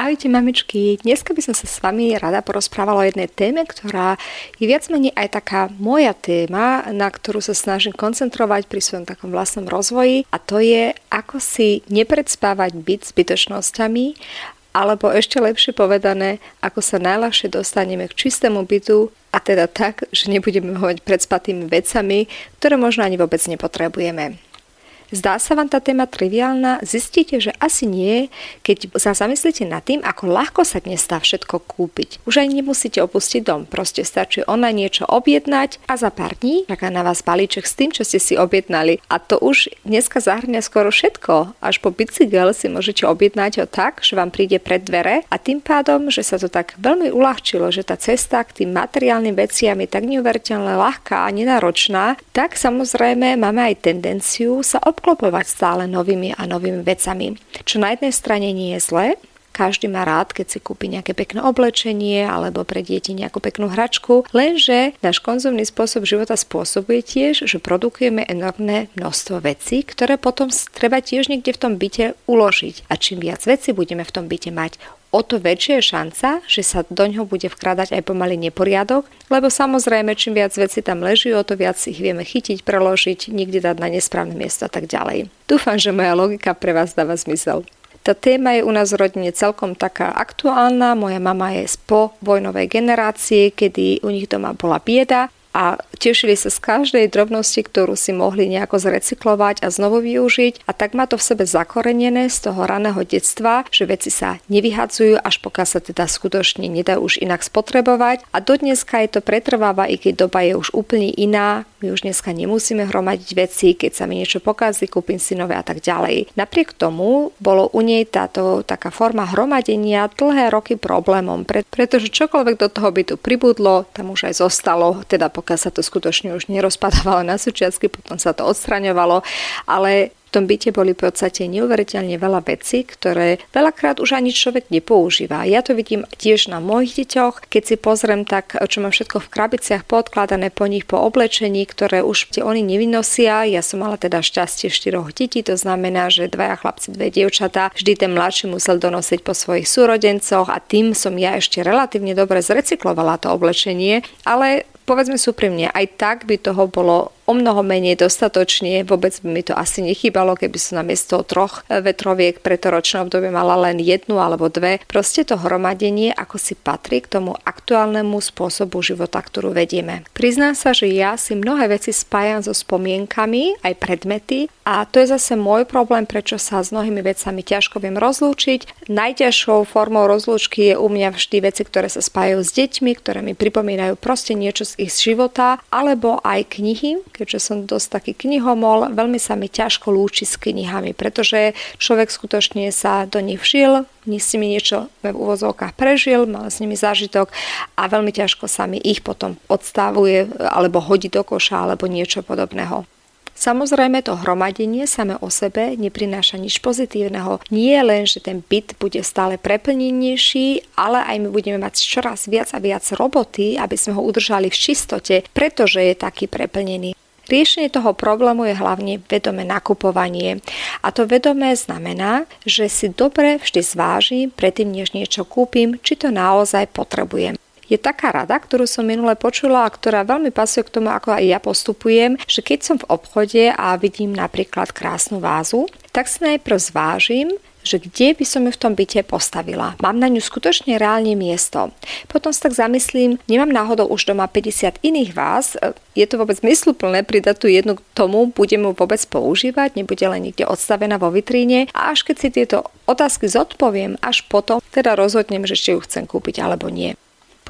Ahojte mamičky, dneska by som sa s vami rada porozprávala o jednej téme, ktorá je viac menej aj taká moja téma, na ktorú sa snažím koncentrovať pri svojom takom vlastnom rozvoji a to je, ako si nepredspávať byť zbytočnosťami alebo ešte lepšie povedané, ako sa najľahšie dostaneme k čistému bytu a teda tak, že nebudeme hovať predspatými vecami, ktoré možno ani vôbec nepotrebujeme. Zdá sa vám tá téma triviálna? Zistíte, že asi nie, keď sa zamyslíte nad tým, ako ľahko sa dnes dá všetko kúpiť. Už aj nemusíte opustiť dom, proste stačí ona niečo objednať a za pár dní čaká na vás balíček s tým, čo ste si objednali. A to už dneska zahrňa skoro všetko. Až po bicykel si môžete objednať ho tak, že vám príde pred dvere a tým pádom, že sa to tak veľmi uľahčilo, že tá cesta k tým materiálnym veciam je tak neuveriteľne ľahká a nenáročná, tak samozrejme máme aj tendenciu sa ob obklopovať stále novými a novými vecami. Čo na jednej strane nie je zlé, každý má rád, keď si kúpi nejaké pekné oblečenie alebo pre deti nejakú peknú hračku, lenže náš konzumný spôsob života spôsobuje tiež, že produkujeme enormné množstvo vecí, ktoré potom treba tiež niekde v tom byte uložiť. A čím viac vecí budeme v tom byte mať, o to väčšia je šanca, že sa do ňoho bude vkradať aj pomaly neporiadok, lebo samozrejme, čím viac veci tam leží, o to viac ich vieme chytiť, preložiť, nikde dať na nesprávne miesto a tak ďalej. Dúfam, že moja logika pre vás dáva zmysel. Tá téma je u nás v rodine celkom taká aktuálna. Moja mama je z po vojnovej generácie, kedy u nich doma bola bieda a tešili sa z každej drobnosti, ktorú si mohli nejako zrecyklovať a znovu využiť. A tak má to v sebe zakorenené z toho raného detstva, že veci sa nevyhadzujú, až pokiaľ sa teda skutočne nedá už inak spotrebovať. A do dneska je to pretrváva, i keď doba je už úplne iná, my už dneska nemusíme hromadiť veci, keď sa mi niečo pokazí, kúpim si nové a tak ďalej. Napriek tomu bolo u nej táto taká forma hromadenia dlhé roky problémom, pretože čokoľvek do toho bytu pribudlo, tam už aj zostalo, teda pokiaľ sa to skutočne už nerozpadávalo na súčiastky, potom sa to odstraňovalo, ale v tom byte boli v podstate neuveriteľne veľa vecí, ktoré veľakrát už ani človek nepoužíva. Ja to vidím tiež na mojich deťoch, keď si pozriem tak, čo mám všetko v krabiciach podkladané po nich po oblečení, ktoré už oni nevynosia. Ja som mala teda šťastie štyroch detí, to znamená, že dvaja chlapci, dve dievčatá, vždy ten mladší musel donosiť po svojich súrodencoch a tým som ja ešte relatívne dobre zrecyklovala to oblečenie, ale povedzme súprimne, aj tak by toho bolo o mnoho menej dostatočne, vôbec by mi to asi nechýbalo, keby som namiesto troch vetroviek pre to ročné obdobie mala len jednu alebo dve. Proste to hromadenie ako si patrí k tomu aktuálnemu spôsobu života, ktorú vedieme. Priznám sa, že ja si mnohé veci spájam so spomienkami, aj predmety a to je zase môj problém, prečo sa s mnohými vecami ťažko viem rozlúčiť. Najťažšou formou rozlúčky je u mňa vždy veci, ktoré sa spájajú s deťmi, ktoré mi pripomínajú proste niečo z ich života, alebo aj knihy, keďže som dosť taký knihomol, veľmi sa mi ťažko lúči s knihami, pretože človek skutočne sa do nich vžil, s nimi niečo v úvozovkách prežil, mal s nimi zážitok a veľmi ťažko sa mi ich potom odstavuje alebo hodí do koša alebo niečo podobného. Samozrejme to hromadenie same o sebe neprináša nič pozitívneho. Nie len, že ten byt bude stále preplnenejší, ale aj my budeme mať čoraz viac a viac roboty, aby sme ho udržali v čistote, pretože je taký preplnený. Riešenie toho problému je hlavne vedomé nakupovanie. A to vedomé znamená, že si dobre vždy zvážim predtým, než niečo kúpim, či to naozaj potrebujem je taká rada, ktorú som minule počula a ktorá veľmi pasuje k tomu, ako aj ja postupujem, že keď som v obchode a vidím napríklad krásnu vázu, tak si najprv zvážim, že kde by som ju v tom byte postavila. Mám na ňu skutočne reálne miesto. Potom sa tak zamyslím, nemám náhodou už doma 50 iných vás, je to vôbec mysluplné pridať tu jednu k tomu, budem ju vôbec používať, nebude len niekde odstavená vo vitríne a až keď si tieto otázky zodpoviem, až potom teda rozhodnem, že či ju chcem kúpiť alebo nie.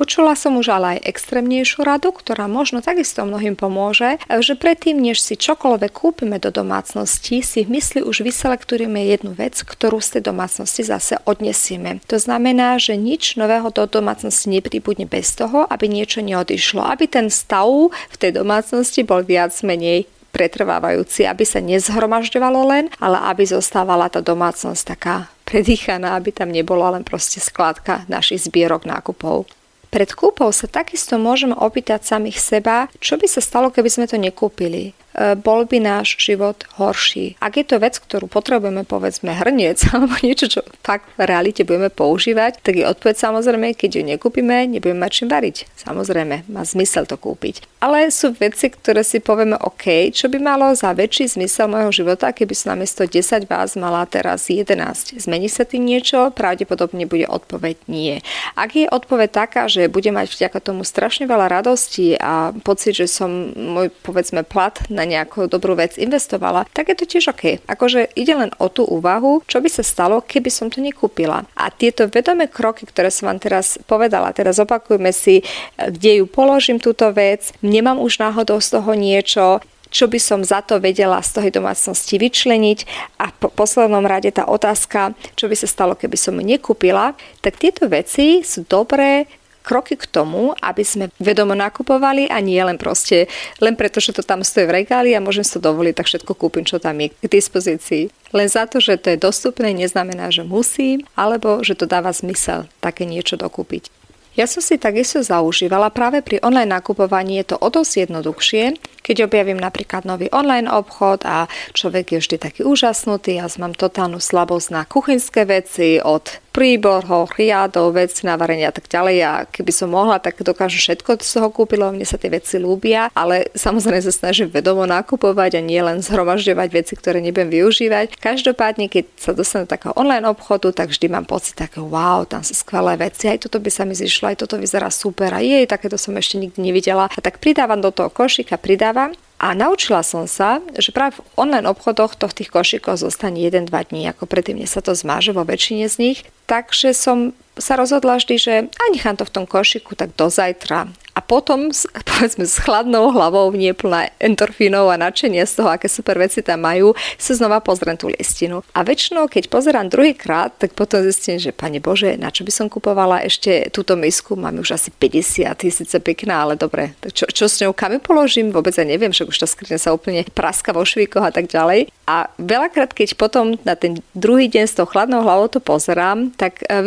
Počula som už ale aj extrémnejšiu radu, ktorá možno takisto mnohým pomôže, že predtým, než si čokoľvek kúpime do domácnosti, si v mysli už vyselektujeme jednu vec, ktorú z tej domácnosti zase odnesieme. To znamená, že nič nového do domácnosti nepribudne bez toho, aby niečo neodišlo, aby ten stav v tej domácnosti bol viac menej pretrvávajúci, aby sa nezhromažďovalo len, ale aby zostávala tá domácnosť taká predýchaná, aby tam nebola len proste skládka našich zbierok nákupov. Pred kúpou sa takisto môžeme opýtať samých seba, čo by sa stalo, keby sme to nekúpili. E, bol by náš život horší. Ak je to vec, ktorú potrebujeme, povedzme hrniec alebo niečo, čo fakt v realite budeme používať, tak je odpoveď samozrejme, keď ju nekúpime, nebudeme mať čím variť. Samozrejme, má zmysel to kúpiť. Ale sú veci, ktoré si povieme OK, čo by malo za väčší zmysel môjho života, keby som namiesto 10 vás mala teraz 11. Zmení sa tým niečo? Pravdepodobne bude odpoveď nie. Ak je odpoveď taká, že budem mať vďaka tomu strašne veľa radosti a pocit, že som môj povedzme plat nejakú dobrú vec investovala, tak je to tiež OK. Akože ide len o tú úvahu, čo by sa stalo, keby som to nekúpila. A tieto vedomé kroky, ktoré som vám teraz povedala, teraz opakujme si, kde ju položím túto vec, nemám už náhodou z toho niečo, čo by som za to vedela z toho domácnosti vyčleniť a po poslednom rade tá otázka, čo by sa stalo, keby som ju nekúpila, tak tieto veci sú dobré kroky k tomu, aby sme vedomo nakupovali a nie len proste, len preto, že to tam stojí v regáli a môžem to dovoliť, tak všetko kúpim, čo tam je k dispozícii. Len za to, že to je dostupné, neznamená, že musím, alebo že to dáva zmysel také niečo dokúpiť. Ja som si takisto zaužívala práve pri online nakupovaní je to o dosť jednoduchšie, keď objavím napríklad nový online obchod a človek je vždy taký úžasnutý, ja mám totálnu slabosť na kuchynské veci od príborov, riadov, vec na varenie a tak ďalej. A keby som mohla, tak dokážu všetko z toho kúpiť, lebo mne sa tie veci ľúbia, ale samozrejme sa snažím vedomo nakupovať a nie len zhromažďovať veci, ktoré nebudem využívať. Každopádne, keď sa dostanem do takého online obchodu, tak vždy mám pocit takého, wow, tam sú skvelé veci, aj toto by sa mi zišlo, aj toto vyzerá super a jej, takéto som ešte nikdy nevidela. A tak pridávam do toho košíka, pridávam a naučila som sa, že práve v online obchodoch to v tých košíkoch zostane 1-2 dní, ako predtým, sa to zmáže vo väčšine z nich. Takže som sa rozhodla vždy, že a nechám to v tom košiku tak do zajtra a potom, povedzme, s chladnou hlavou, nie plná endorfínov a nadšenia z toho, aké super veci tam majú, sa znova pozriem tú listinu. A väčšinou, keď pozerám druhýkrát, tak potom zistím, že Pane Bože, na čo by som kupovala ešte túto misku, máme už asi 50, síce pekná, ale dobre, tak čo, čo s ňou, kam položím, vôbec ja neviem, však už tá skriňa sa úplne praska vo švíkoch a tak ďalej. A veľakrát, keď potom na ten druhý deň s tou chladnou hlavou to pozerám, tak e,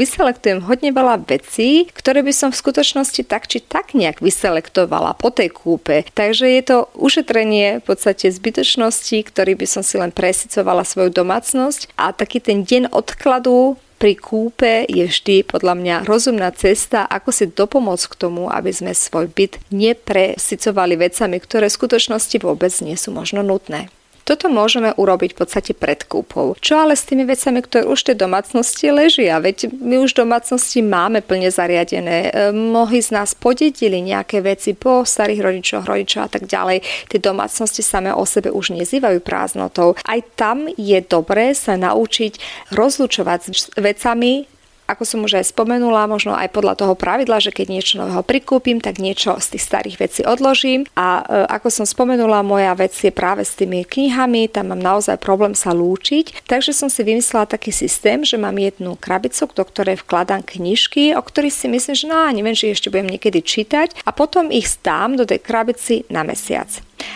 hodne veľa vecí, ktoré by som v skutočnosti tak či tak nejak vyselektovala po tej kúpe. Takže je to ušetrenie v podstate zbytočnosti, ktorý by som si len presicovala svoju domácnosť a taký ten deň odkladu pri kúpe je vždy podľa mňa rozumná cesta, ako si dopomôcť k tomu, aby sme svoj byt nepresicovali vecami, ktoré v skutočnosti vôbec nie sú možno nutné. Toto môžeme urobiť v podstate pred kúpou. Čo ale s tými vecami, ktoré už tej domácnosti ležia? Veď my už v domácnosti máme plne zariadené. E, mnohí z nás podedili nejaké veci po starých rodičoch, rodičoch a tak ďalej. Tie domácnosti samé o sebe už nezývajú prázdnotou. Aj tam je dobré sa naučiť rozlučovať s vecami, ako som už aj spomenula, možno aj podľa toho pravidla, že keď niečo nového prikúpim, tak niečo z tých starých vecí odložím. A e, ako som spomenula, moja vec je práve s tými knihami, tam mám naozaj problém sa lúčiť. Takže som si vymyslela taký systém, že mám jednu krabicu, do ktorej vkladám knižky, o ktorých si myslím, že no, neviem, či ešte budem niekedy čítať a potom ich stám do tej krabici na mesiac.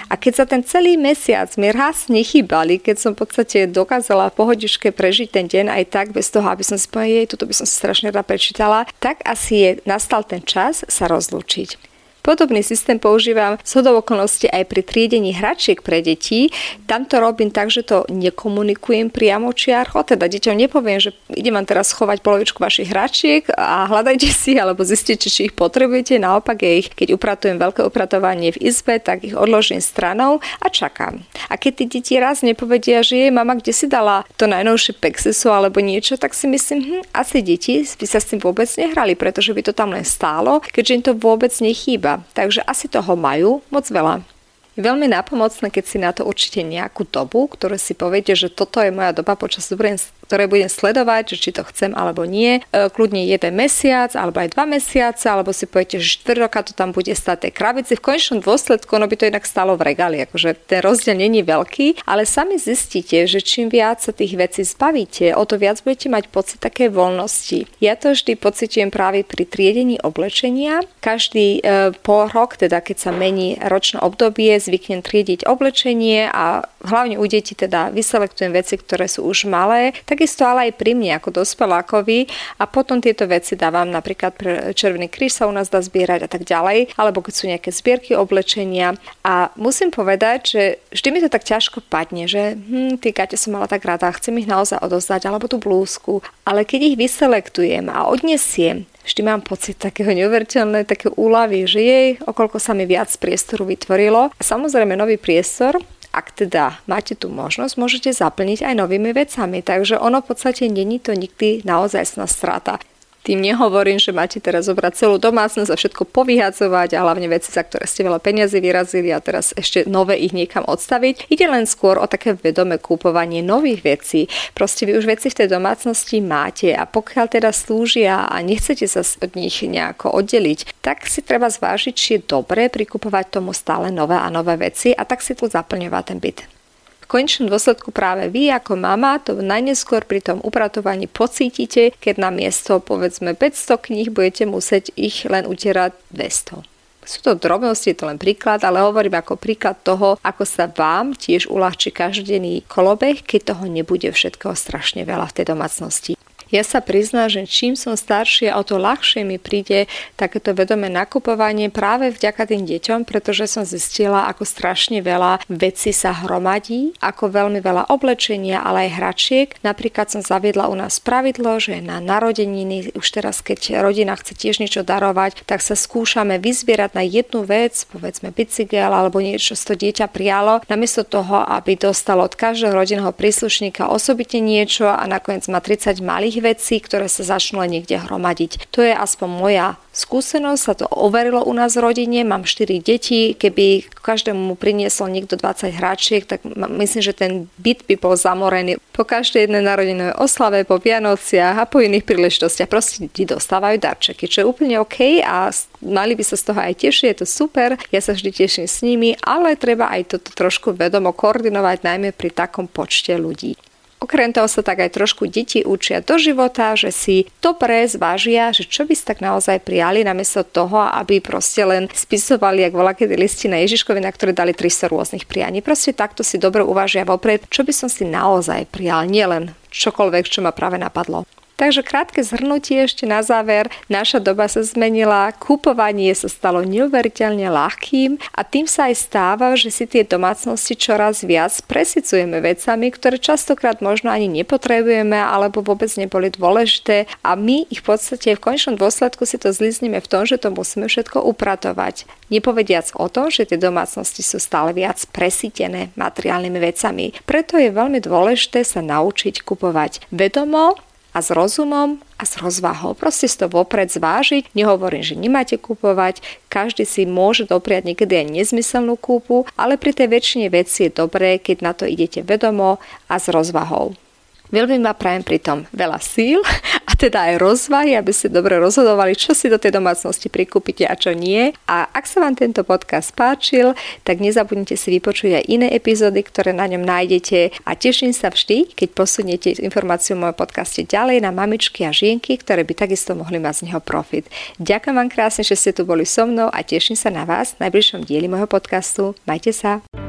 A keď sa ten celý mesiac mi raz nechýbali, keď som v podstate dokázala v pohodiške prežiť ten deň aj tak, bez toho, aby som si povedala, jej, toto by som si strašne rada prečítala, tak asi je nastal ten čas sa rozlúčiť. Podobný systém používam z okolností aj pri triedení hračiek pre deti. Tam to robím tak, že to nekomunikujem priamo čiarcho, teda deťom nepoviem, že idem vám teraz schovať polovičku vašich hračiek a hľadajte si alebo zistite, či ich potrebujete. Naopak ja ich, keď upratujem veľké upratovanie v izbe, tak ich odložím stranou a čakám. A keď tí deti raz nepovedia, že je mama, kde si dala to najnovšie Pexeso alebo niečo, tak si myslím, hm, asi deti by sa s tým vôbec nehrali, pretože by to tam len stálo, keďže im to vôbec nechýba. Takže asi toho majú moc veľa. Je veľmi nápomocné, keď si na to určite nejakú dobu, ktorú si poviete, že toto je moja doba, počas ktoré budem sledovať, že či to chcem alebo nie. E, kľudne jeden mesiac alebo aj dva mesiace, alebo si poviete, že 4 roka to tam bude stať tej kravici. V konečnom dôsledku ono by to inak stalo v regáli, akože ten rozdiel není veľký, ale sami zistíte, že čím viac sa tých vecí zbavíte, o to viac budete mať pocit také voľnosti. Ja to vždy pocitujem práve pri triedení oblečenia. Každý e, pol rok, teda keď sa mení ročné obdobie, zvyknem triediť oblečenie a hlavne u detí teda vyselektujem veci, ktoré sú už malé, takisto ale aj pri mne ako dospelákovi a potom tieto veci dávam napríklad pre Červený kríž sa u nás dá zbierať a tak ďalej, alebo keď sú nejaké zbierky oblečenia a musím povedať, že vždy mi to tak ťažko padne, že hm, tie gate som mala tak rada, chcem ich naozaj odozdať, alebo tú blúzku, ale keď ich vyselektujem a odnesiem, vždy mám pocit takého neuveriteľného, také úlavy, že jej, okolko sa mi viac priestoru vytvorilo. A samozrejme nový priestor, ak teda máte tú možnosť, môžete zaplniť aj novými vecami. Takže ono v podstate není to nikdy naozaj strata. Tým nehovorím, že máte teraz zobrať celú domácnosť a všetko povyhacovať a hlavne veci, za ktoré ste veľa peniazy vyrazili a teraz ešte nové ich niekam odstaviť. Ide len skôr o také vedomé kúpovanie nových vecí. Proste vy už veci v tej domácnosti máte a pokiaľ teda slúžia a nechcete sa od nich nejako oddeliť, tak si treba zvážiť, či je dobré prikupovať tomu stále nové a nové veci a tak si tu zaplňovať ten byt konečnom dôsledku práve vy ako mama to najneskôr pri tom upratovaní pocítite, keď na miesto povedzme 500 kníh budete musieť ich len utierať 200. Sú to drobnosti, je to len príklad, ale hovorím ako príklad toho, ako sa vám tiež uľahčí každodenný kolobeh, keď toho nebude všetkého strašne veľa v tej domácnosti. Ja sa priznám, že čím som staršia, o to ľahšie mi príde takéto vedomé nakupovanie práve vďaka tým deťom, pretože som zistila, ako strašne veľa vecí sa hromadí, ako veľmi veľa oblečenia, ale aj hračiek. Napríklad som zaviedla u nás pravidlo, že na narodeniny, už teraz keď rodina chce tiež niečo darovať, tak sa skúšame vyzbierať na jednu vec, povedzme bicykel alebo niečo, čo to dieťa prijalo, namiesto toho, aby dostalo od každého rodinného príslušníka osobitne niečo a nakoniec má 30 malých tých vecí, ktoré sa začnú len niekde hromadiť. To je aspoň moja skúsenosť, sa to overilo u nás v rodine, mám 4 deti, keby každému priniesol niekto 20 hráčiek, tak myslím, že ten byt by bol zamorený po každej jednej narodenej oslave, po Vianociach a po iných príležitostiach. Proste deti dostávajú darčeky, čo je úplne OK a mali by sa z toho aj tešiť, je to super, ja sa vždy teším s nimi, ale treba aj toto trošku vedomo koordinovať, najmä pri takom počte ľudí. Okrem toho sa tak aj trošku deti učia do života, že si dobre zvážia, že čo by si tak naozaj prijali namiesto toho, aby proste len spisovali, ak volá kedy listi na Ježiškovi, na ktoré dali 300 rôznych prianí. Proste takto si dobre uvažia vopred, čo by som si naozaj prijal, nielen čokoľvek, čo ma práve napadlo. Takže krátke zhrnutie ešte na záver. Naša doba sa zmenila, kúpovanie sa stalo neuveriteľne ľahkým a tým sa aj stáva, že si tie domácnosti čoraz viac presicujeme vecami, ktoré častokrát možno ani nepotrebujeme alebo vôbec neboli dôležité a my ich v podstate v konečnom dôsledku si to zlizneme v tom, že to musíme všetko upratovať. Nepovediac o tom, že tie domácnosti sú stále viac presítené materiálnymi vecami. Preto je veľmi dôležité sa naučiť kupovať vedomo a s rozumom a s rozvahou. Proste si to vopred zvážiť. Nehovorím, že nemáte kupovať. Každý si môže dopriať niekedy aj nezmyselnú kúpu, ale pri tej väčšine veci je dobré, keď na to idete vedomo a s rozvahou. Veľmi ma prajem pritom veľa síl teda aj rozvahy, aby ste dobre rozhodovali, čo si do tej domácnosti prikúpite a čo nie. A ak sa vám tento podcast páčil, tak nezabudnite si vypočuť aj iné epizódy, ktoré na ňom nájdete a teším sa vždy, keď posuniete informáciu o mojom podcaste ďalej na mamičky a žienky, ktoré by takisto mohli mať z neho profit. Ďakujem vám krásne, že ste tu boli so mnou a teším sa na vás v najbližšom dieli môjho podcastu. Majte sa!